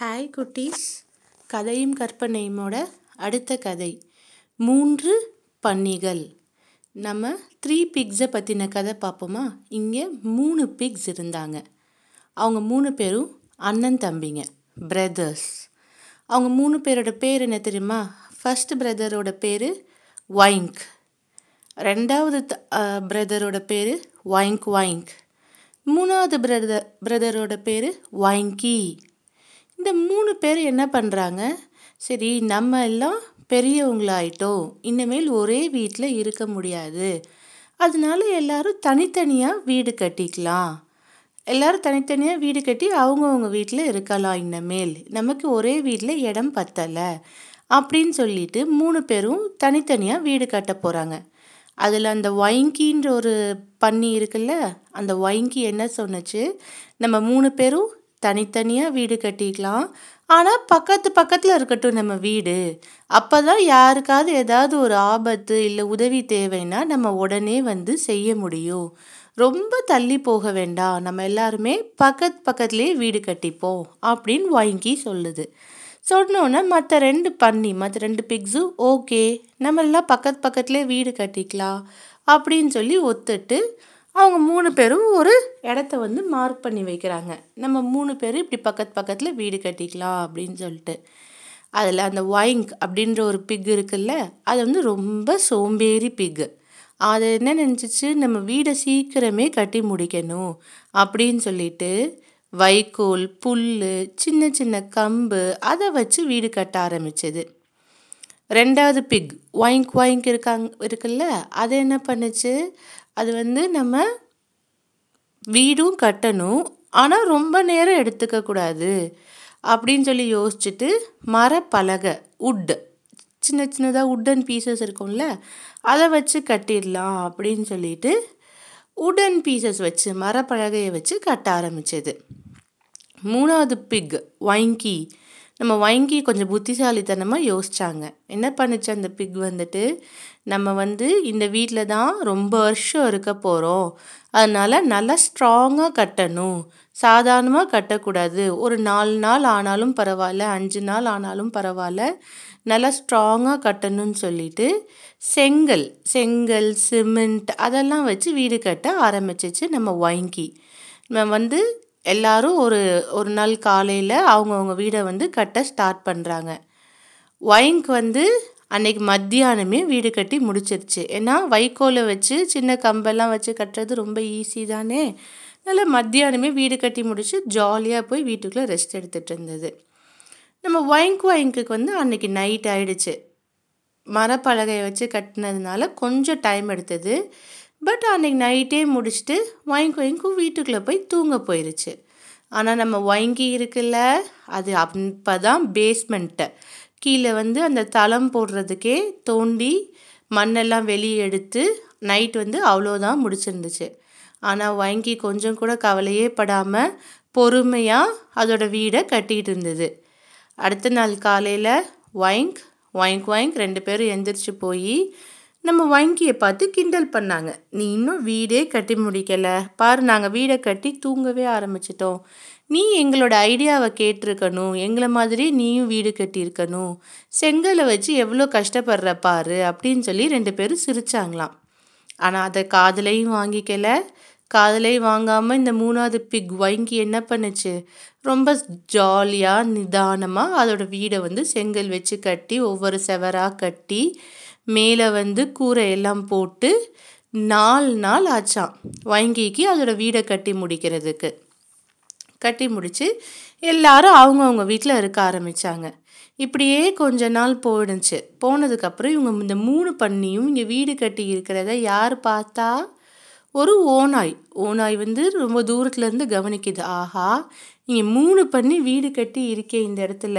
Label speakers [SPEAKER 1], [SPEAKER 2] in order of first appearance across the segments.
[SPEAKER 1] Hi குட்டீஸ். கதையும் கற்பனையுமோட அடுத்த கதை. மூன்று பன்னிகள். நம்ம த்ரீ பிக்ஸை பற்றின கதை பார்ப்போமா? இங்கே மூணு பிக்ஸ் இருந்தாங்க. அவங்க மூணு பேரும் அண்ணன் தம்பிங்க பிரதர்ஸ் அவங்க மூணு பேரோட பேர் என்ன தெரியுமா? ஃபர்ஸ்ட் பிரதரோட பேர் வைங்க் ரெண்டாவது பிரதரோட பேர் வைங்க் வைங்க் மூணாவது பிரதர் பிரதரோட பேர் வைங்கி இந்த மூணு பேர் என்ன பண்ணுறாங்க சரி நம்ம எல்லாம் பெரியவங்களாயிட்டோம். இனிமேல் ஒரே வீட்டில் இருக்க முடியாது. அதனால எல்லாரும் தனித்தனியாக வீடு கட்டிக்கலாம். எல்லாரும் தனித்தனியாக வீடு கட்டி அவங்கவுங்க வீட்டில் இருக்கலாம் இனிமேல். நமக்கு ஒரே வீட்டில் இடம் பத்தலை. அப்படின்னு சொல்லிட்டு மூணு பேரும் தனித்தனியாக வீடு கட்ட போகிறாங்க அதில் அந்த வைங்கின்ற ஒரு பன்னி இருக்குல்ல அந்த வைங்கி என்ன சொன்னச்சு? நம்ம மூணு பேரும் தனித்தனியாக வீடு கட்டிக்கலாம். ஆனால் பக்கத்து பக்கத்தில் இருக்கட்டும் நம்ம வீடு. அப்போ தான் யாருக்காவது ஏதாவது ஒரு ஆபத்து இல்லை உதவி தேவைன்னா நம்ம உடனே வந்து செய்ய முடியும். ரொம்ப தள்ளி போக வேண்டாம். நம்ம எல்லாருமே பக்கத்து பக்கத்துலேயே வீடு கட்டிப்போம் அப்படின்னு வாங்கி சொல்லுது. சொன்னோன்னே மற்ற ரெண்டு பண்ணி மற்ற ரெண்டு பிக்ஸும் ஓகே. நம்ம எல்லாம் பக்கத்து பக்கத்துலேயே வீடு கட்டிக்கலாம் அப்படின்னு சொல்லி ஒத்துட்டு அவங்க மூணு பேரும் ஒரு இடத்த வந்து மார்க் பண்ணி வைக்கிறாங்க. நம்ம மூணு பேரும் இப்படி பக்கத்து பக்கத்தில் வீடு கட்டிக்கலாம் அப்படின்னு சொல்லிட்டு. அதில் அந்த ஒயிங்க் அப்படின்ற ஒரு பிக் இருக்குல்ல அது வந்து ரொம்ப சோம்பேறி பிக்கு அது என்ன நினச்சிச்சு? நம்ம வீடை சீக்கிரமே கட்டி முடிக்கணும் அப்படின்னு சொல்லிட்டு வைக்கோல் புல் சின்ன சின்ன கம்பு அதை வச்சு வீடு கட்ட ஆரம்பிச்சது. ரெண்டாவது பிக் ஒயிங்க் ஒயிங்க் இருக்காங்க இருக்குல்ல? அது என்ன பண்ணுச்சு? அது வந்து நம்ம வீடும் கட்டணும். ஆனால் ரொம்ப நேரம் எடுத்துக்கக்கூடாது அப்படின்னு சொல்லி யோசிச்சுட்டு மரப்பலகை உட் சின்ன சின்னதாக உட்டன் பீசஸ் இருக்கும்ல? அதை வச்சு கட்டிடலாம் அப்படின்னு சொல்லிட்டு உடன் பீசஸ் வச்சு மரப்பலகையை வச்சு கட்ட ஆரம்பித்தது மூணாவது பிக் வைங்கி நம்ம வாங்கி கொஞ்சம் புத்திசாலித்தனமாக யோசித்தாங்க என்ன பண்ணுச்சு அந்த பிக் வந்துட்டு? நம்ம வந்து இந்த வீட்டில் தான் ரொம்ப வருஷம் இருக்க போகிறோம் அதனால் நல்லா ஸ்ட்ராங்காக கட்டணும். சாதாரணமாக கட்டக்கூடாது. ஒரு நாலு நாள் ஆனாலும் பரவாயில்ல அஞ்சு நாள் ஆனாலும் பரவாயில்ல. நல்லா ஸ்ட்ராங்காக கட்டணும்னு சொல்லிட்டு செங்கல் செங்கல் சிமெண்ட் அதெல்லாம் வச்சு வீடு கட்ட ஆரம்பிச்சிச்சு நம்ம வாங்கி. நம்ம வந்து எல்லாரும் ஒரு ஒரு நாள் காலையில் அவங்கவுங்க வீடை வந்து கட்ட ஸ்டார்ட் பண்ணுறாங்க ஒயிங்க் வந்து அன்னைக்கு மத்தியானமே வீடு கட்டி முடிச்சிருச்சு. ஏன்னா வைக்கோலை வச்சு சின்ன கம்பெல்லாம் வச்சு கட்டுறது ரொம்ப ஈஸி தானே. அதனால் மத்தியானமே வீடு கட்டி முடித்து ஜாலியாக போய் வீட்டுக்குள்ளே ரெஸ்ட் எடுத்துகிட்டு இருந்தது. நம்ம ஒயிங்க் ஒயிங்க்கு வந்து அன்னைக்கு நைட் ஆயிடுச்சு. மரப்பலகையை வச்சு கட்டினதுனால கொஞ்சம் டைம் எடுத்தது. பட் அன்னைக்கு நைட்டே முடிச்சுட்டு வாங்கி ஒயிங்க்கும் வீட்டுக்குள்ளே போய் தூங்க போயிருச்சு. ஆனால் நம்ம ஒயங்கி இருக்குல்ல அது அப்போ தான் பேஸ்மெண்ட்டை கீழே வந்து அந்த தளம் போடுறதுக்கே தோண்டி மண்ணெல்லாம் வெளியே எடுத்து நைட் வந்து அவ்வளோதான் முடிச்சிருந்துச்சு. ஆனால் வங்கி கொஞ்சம் கூட கவலையே படாமல் பொறுமையாக அதோட வீடை கட்டிகிட்டு இருந்தது. அடுத்த நாள் காலையில் ஒயிங்க் ஒயிங்க் ஒயிங்க் ரெண்டு பேரும் எந்திரிச்சு போய் நம்ம வங்கியை பார்த்து கிண்டல் பண்ணாங்க. நீ இன்னும் வீடே கட்டி முடிக்கலை. பாரு நாங்கள் வீடை கட்டி தூங்கவே ஆரம்பிச்சிட்டோம். நீ எங்களோட ஐடியாவை கேட்டிருக்கணும். எங்களை மாதிரி நீயும் வீடு கட்டியிருக்கணும். செங்கலை வச்சு எவ்வளோ கஷ்டப்படுற பாரு அப்படின்னு சொல்லி ரெண்டு பேரும் சிரிச்சாங்களாம். ஆனால் அதை காதலையும் வாங்கிக்கல. காதலையும் வாங்காமல் இந்த மூணாவது பிக் வங்கி என்ன பண்ணுச்சு? ரொம்ப ஜாலியாக நிதானமாக அதோட வீடை வந்து செங்கல் வச்சு கட்டி ஒவ்வொரு செவராக கட்டி மேலே வந்து கூரை எல்லாம் போட்டு நாலு நாள் ஆச்சான் வங்கிக்கு அதோட வீடை கட்டி முடிக்கிறதுக்கு. கட்டி முடித்து எல்லாரும் அவங்கவுங்க வீட்டில் இருக்க ஆரம்பித்தாங்க இப்படியே கொஞ்ச நாள் போயிடுச்சு. போனதுக்கப்புறம் இவங்க இந்த மூணு பண்ணியும் இங்கே வீடு கட்டி இருக்கிறத யார் பார்த்தா? ஒரு ஓநாய். ஓநாய் வந்து ரொம்ப தூரத்துலேருந்து கவனிக்குது. ஆஹா இங்கே மூணு பண்ணி வீடு கட்டி இருக்கே இந்த இடத்துல.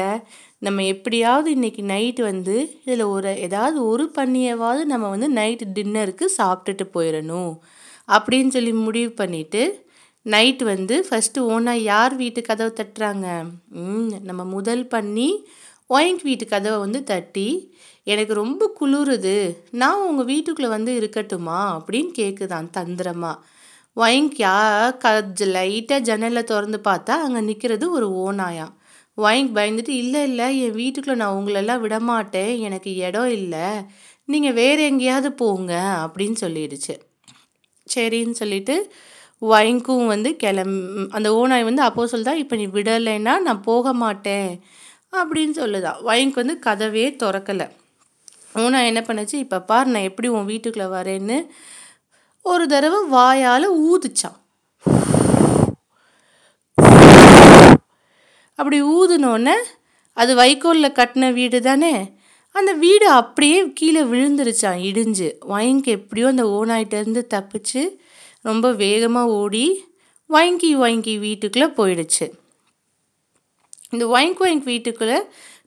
[SPEAKER 1] நம்ம எப்படியாவது இன்றைக்கி நைட்டு வந்து இதில் ஒரு ஏதாவது ஒரு பண்ணியவாவது நம்ம வந்து நைட்டு டின்னருக்கு சாப்பிட்டுட்டு போயிடணும் அப்படின்னு சொல்லி முடிவு பண்ணிவிட்டு நைட் வந்து ஃபஸ்ட்டு ஓனாக யார் வீட்டு கதவை தட்டுறாங்க? நம்ம முதல் பண்ணி ஒயங்க் வீட்டு கதவை வந்து தட்டி எனக்கு ரொம்ப குளிருது. நான் உங்கள் வீட்டுக்குள்ளே வந்து இருக்கட்டுமா? அப்படின்னு கேட்குதான் தந்திரமாக ஒயங்க் க லைட்டாக ஜன்னலை திறந்து பார்த்தா அங்கே நிற்கிறது ஒரு ஓனாயாம் ஒயின்க் பயந்துட்டு இல்லை இல்லை என் வீட்டுக்குள்ளே நான் உங்களெல்லாம் விடமாட்டேன். எனக்கு இடம் இல்லை. நீங்கள் வேறு எங்கேயாவது போங்க அப்படின்னு சொல்லிடுச்சு. சரின்னு சொல்லிட்டு ஒயின்க்கும் வந்து கிளம் அந்த ஓனாய் வந்து அப்போ சொல்லுதா இப்போ நீ விடலைன்னா நான் போக மாட்டேன் அப்படின்னு சொல்லுதான் ஒயின்க் வந்து கதவே திறக்கலை. ஓனாய் என்ன பண்ணுச்சு? இப்போ பார் நான் எப்படி உன் வீட்டுக்குள்ளே வரேன்னு ஒரு தடவை வாயால் ஊதுச்சான் அப்படி ஊதுனோடனே அது வைக்கோலில் கட்டின வீடு தானே? அந்த வீடு அப்படியே கீழே விழுந்துருச்சான் இடிஞ்சு. வாங்கி எப்படியோ அந்த ஓனாயிட்டேருந்து தப்பிச்சு ரொம்ப வேகமாக ஓடி வாங்கி வாங்கி வீட்டுக்குள்ளே போயிடுச்சு. இந்த ஒயிங்க் ஒயிங்க் வீட்டுக்குள்ளே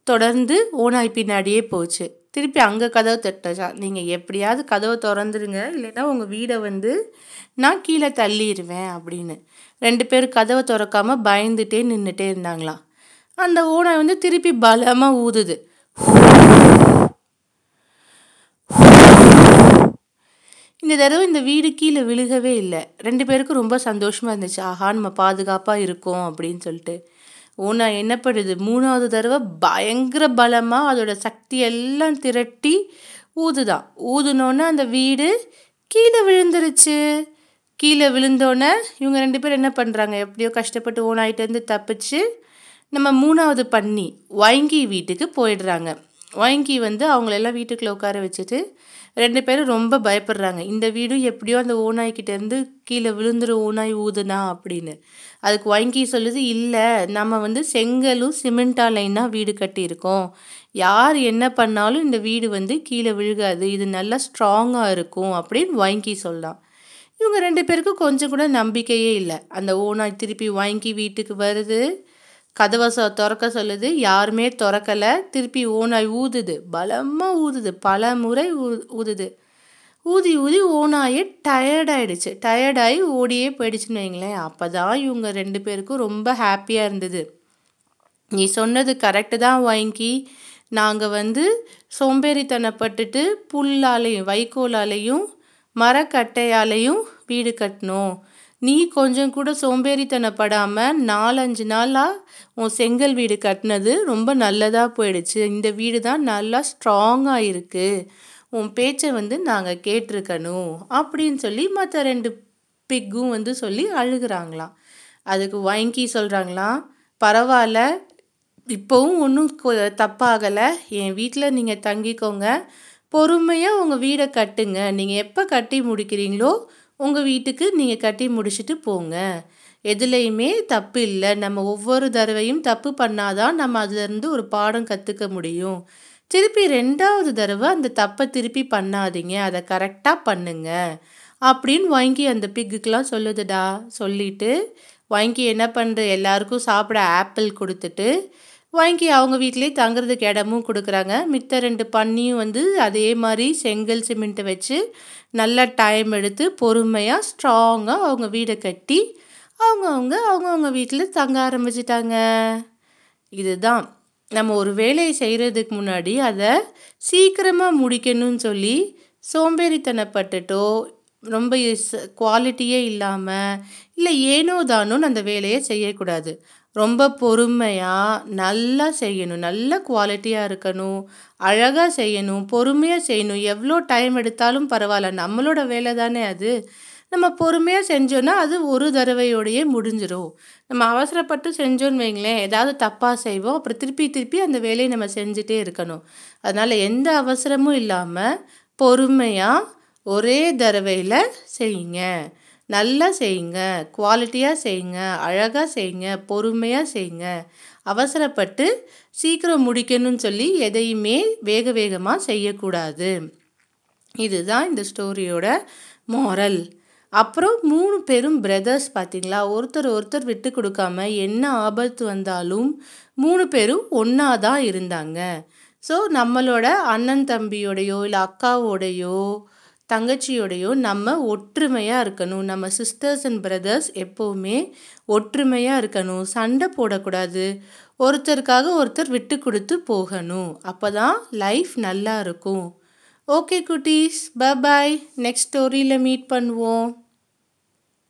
[SPEAKER 1] தொடர்ந்து ஓனாய் பின்னாடியே போச்சு. திருப்பி அங்கே கதவை தட்டச்சா? நீங்கள் எப்படியாவது கதவை திறந்துருங்க. இல்லைன்னா உங்கள் வீடை வந்து நான் கீழே தள்ளிடுவேன் அப்படின்னு. ரெண்டு பேரும் கதவை திறக்காமல் பயந்துட்டே நின்றுட்டே இருந்தாங்களாம் அந்த ஓனை வந்து திருப்பி பலமாக ஊதுது. இந்த தடவை இந்த வீடு கீழே விழுகவே இல்லை. ரெண்டு பேருக்கும் ரொம்ப சந்தோஷமாக இருந்துச்சு. ஆஹா நம்ம பாதுகாப்பாக இருக்கோம் அப்படின்னு சொல்லிட்டு. ஓனா என்ன பண்ணுது மூணாவது தடவை பயங்கர பலமாக அதோட சக்தி எல்லாம் திரட்டி ஊதுதான். ஊதுனோன்னே அந்த வீடு கீழே விழுந்துருச்சு. கீழே விழுந்தோன்னே இவங்க ரெண்டு பேரும் என்ன பண்ணுறாங்க எப்படியோ கஷ்டப்பட்டு ஓனாயிட்டேருந்து தப்பிச்சு நம்ம மூணாவது பண்ணி வாங்கி வீட்டுக்கு போயிடுறாங்க. வாங்கி வந்து அவங்களெல்லாம் வீட்டுக்குள்ளே உட்கார வச்சுட்டு ரெண்டு பேரும் ரொம்ப பயப்படுறாங்க. இந்த வீடும் எப்படியோ அந்த ஓனாய்கிட்டேருந்து கீழே விழுந்துரும் ஓனாய் ஊதுனா அப்படின்னு. அதுக்கு வாங்கி சொல்லுது இல்லை நம்ம வந்து செங்கலும் சிமெண்டாலையும் தான் வீடு கட்டியிருக்கோம். யார் என்ன பண்ணாலும் இந்த வீடு வந்து கீழே விழுகாது. இது நல்லா ஸ்ட்ராங்காக இருக்கும் அப்படின்னு வாங்கி சொல்லலாம் இவங்க ரெண்டு பேருக்கும் கொஞ்சம் கூட நம்பிக்கையே இல்லை. அந்த ஓனாய் திருப்பி வாங்கி வீட்டுக்கு வருது. கதவை சொ திறக்க சொல்லுது. யாருமே திறக்கலை. திருப்பி ஓனாய் ஊதுது. பலமாக ஊதுது. பல முறை ஊ ஊதுது. ஊதி ஊதி ஓனாயே டயர்டாயிடுச்சு டயர்டாகி ஓடியே போயிடுச்சுன்னு வைங்களேன். அப்போ தான் இவங்க ரெண்டு பேருக்கும் ரொம்ப ஹாப்பியாக இருந்தது. நீ சொன்னது கரெக்டு தான் வாங்கி. நாங்கள் வந்து சோம்பேறித்தனப்பட்டுட்டு புல்லாலையும் வைக்கோலாலையும் மரக்கட்டையாலையும் வீடு கட்டினோம். நீ கொஞ்சம் கூட சோம்பேறித்தனப்படாமல் நாலஞ்சு நாளாக உன் செங்கல் வீடு கட்டினது ரொம்ப நல்லதாக போயிடுச்சு. இந்த வீடு தான் நல்லா ஸ்ட்ராங்காக இருக்குது உன் பேச்சை வந்து நாங்கள் கேட்டிருக்கணும் அப்படின்னு சொல்லி மற்ற ரெண்டு பிக்கும் வந்து சொல்லி அழுகிறாங்களாம். அதுக்கு வாங்கி சொல்கிறாங்களாம் பரவாயில்ல இப்போவும் ஒன்றும் தப்பாகலை. என் வீட்டில் நீங்கள் தங்கிக்கோங்க. பொறுமையாக உங்கள் வீடை கட்டுங்க. நீங்கள் எப்போ கட்டி முடிக்கிறீங்களோ உங்கள் வீட்டுக்கு நீங்கள் கட்டி முடிச்சுட்டு போங்க. எதுலேயுமே தப்பு இல்லை. நம்ம ஒவ்வொரு தடவையும் தப்பு பண்ணாதான் நம்ம அதுலேருந்து ஒரு பாடம் கற்றுக்க முடியும். திருப்பி ரெண்டாவது தடவை அந்த தப்பை திருப்பி பண்ணாதீங்க. அதை கரெக்டாக பண்ணுங்க. அப்படின்னு வாங்கி அந்த பிக்குக்கெலாம் சொல்லுதுடா. சொல்லிட்டு வாங்கி என்ன பண்ணுற எல்லாருக்கும் சாப்பிட ஆப்பிள் கொடுத்துட்டு வாங்கி அவங்க வீட்லேயே தங்குறதுக்கு இடமும் கொடுக்குறாங்க. மித்த ரெண்டு பண்ணியும் வந்து அதே மாதிரி செங்கல் சிமெண்ட்டை வச்சு நல்லா டைம் எடுத்து பொறுமையாக ஸ்ட்ராங்காக அவங்க வீடை கட்டி அவங்கவுங்க அவங்கவுங்க வீட்டில் தங்க ஆரம்பிச்சிட்டாங்க. இதுதான். நம்ம ஒரு வேலையை செய்கிறதுக்கு முன்னாடி அதை சீக்கிரமாக முடிக்கணும்னு சொல்லி சோம்பேறித்தனப்பட்டுட்டோ ரொம்ப குவாலிட்டியே இல்லாமல் இல்லை ஏனோ தானோன்னு அந்த வேலையை செய்யக்கூடாது. ரொம்ப பொறுமையாக நல்லா செய்யணும் நல்ல குவாலிட்டியாக இருக்கணும் அழகாக செய்யணும் பொறுமையாக செய்யணும். எவ்வளோ டைம் எடுத்தாலும் பரவாயில்ல நம்மளோட வேலை தானே அது. நம்ம பொறுமையாக செஞ்சோன்னா அது ஒரு தடவையோடையே முடிஞ்சிடும் நம்ம அவசரப்பட்டு செஞ்சோன்னு வைங்களேன் ஏதாவது தப்பாக செய்வோம் அப்புறம் திருப்பி திருப்பி அந்த வேலையை நம்ம செஞ்சுட்டே இருக்கணும். அதனால் எந்த அவசரமும் இல்லாமல் பொறுமையாக ஒரே தடவையில் செய்யுங்க. நல்லா செய்யுங்க. குவாலிட்டியாக செய்யுங்க. அழகாக செய்யுங்க. பொறுமையாக செய்யுங்க. அவசரப்பட்டு சீக்கிரம் முடிக்கணும்னு சொல்லி எதையுமே வேக வேகமாக செய்யக்கூடாது. இதுதான் இந்த ஸ்டோரியோட மாரல் அப்புறம் மூணு பேரும் பிரதர்ஸ் பார்த்தீங்களா? ஒருத்தர் ஒருத்தர் விட்டு கொடுக்காம என்ன ஆபத்து வந்தாலும் மூணு பேரும் ஒன்றா தான் இருந்தாங்க. ஸோ நம்மளோட அண்ணன் தம்பியோடையோ இல்லை அக்காவோடையோ தங்கச்சியோடையோ நம்ம ஒற்றுமையாக இருக்கணும். நம்ம சிஸ்டர்ஸ் அண்ட் பிரதர்ஸ் எப்போவுமே ஒற்றுமையாக இருக்கணும். சண்டை போடக்கூடாது. ஒருத்தருக்காக ஒருத்தர் விட்டு கொடுத்து போகணும். அப்போ தான் லைஃப் நல்லா இருக்கும். ஓகே குட்டீஸ். பாய் நெக்ஸ்ட் ஸ்டோரியில் மீட் பண்ணுவோம்.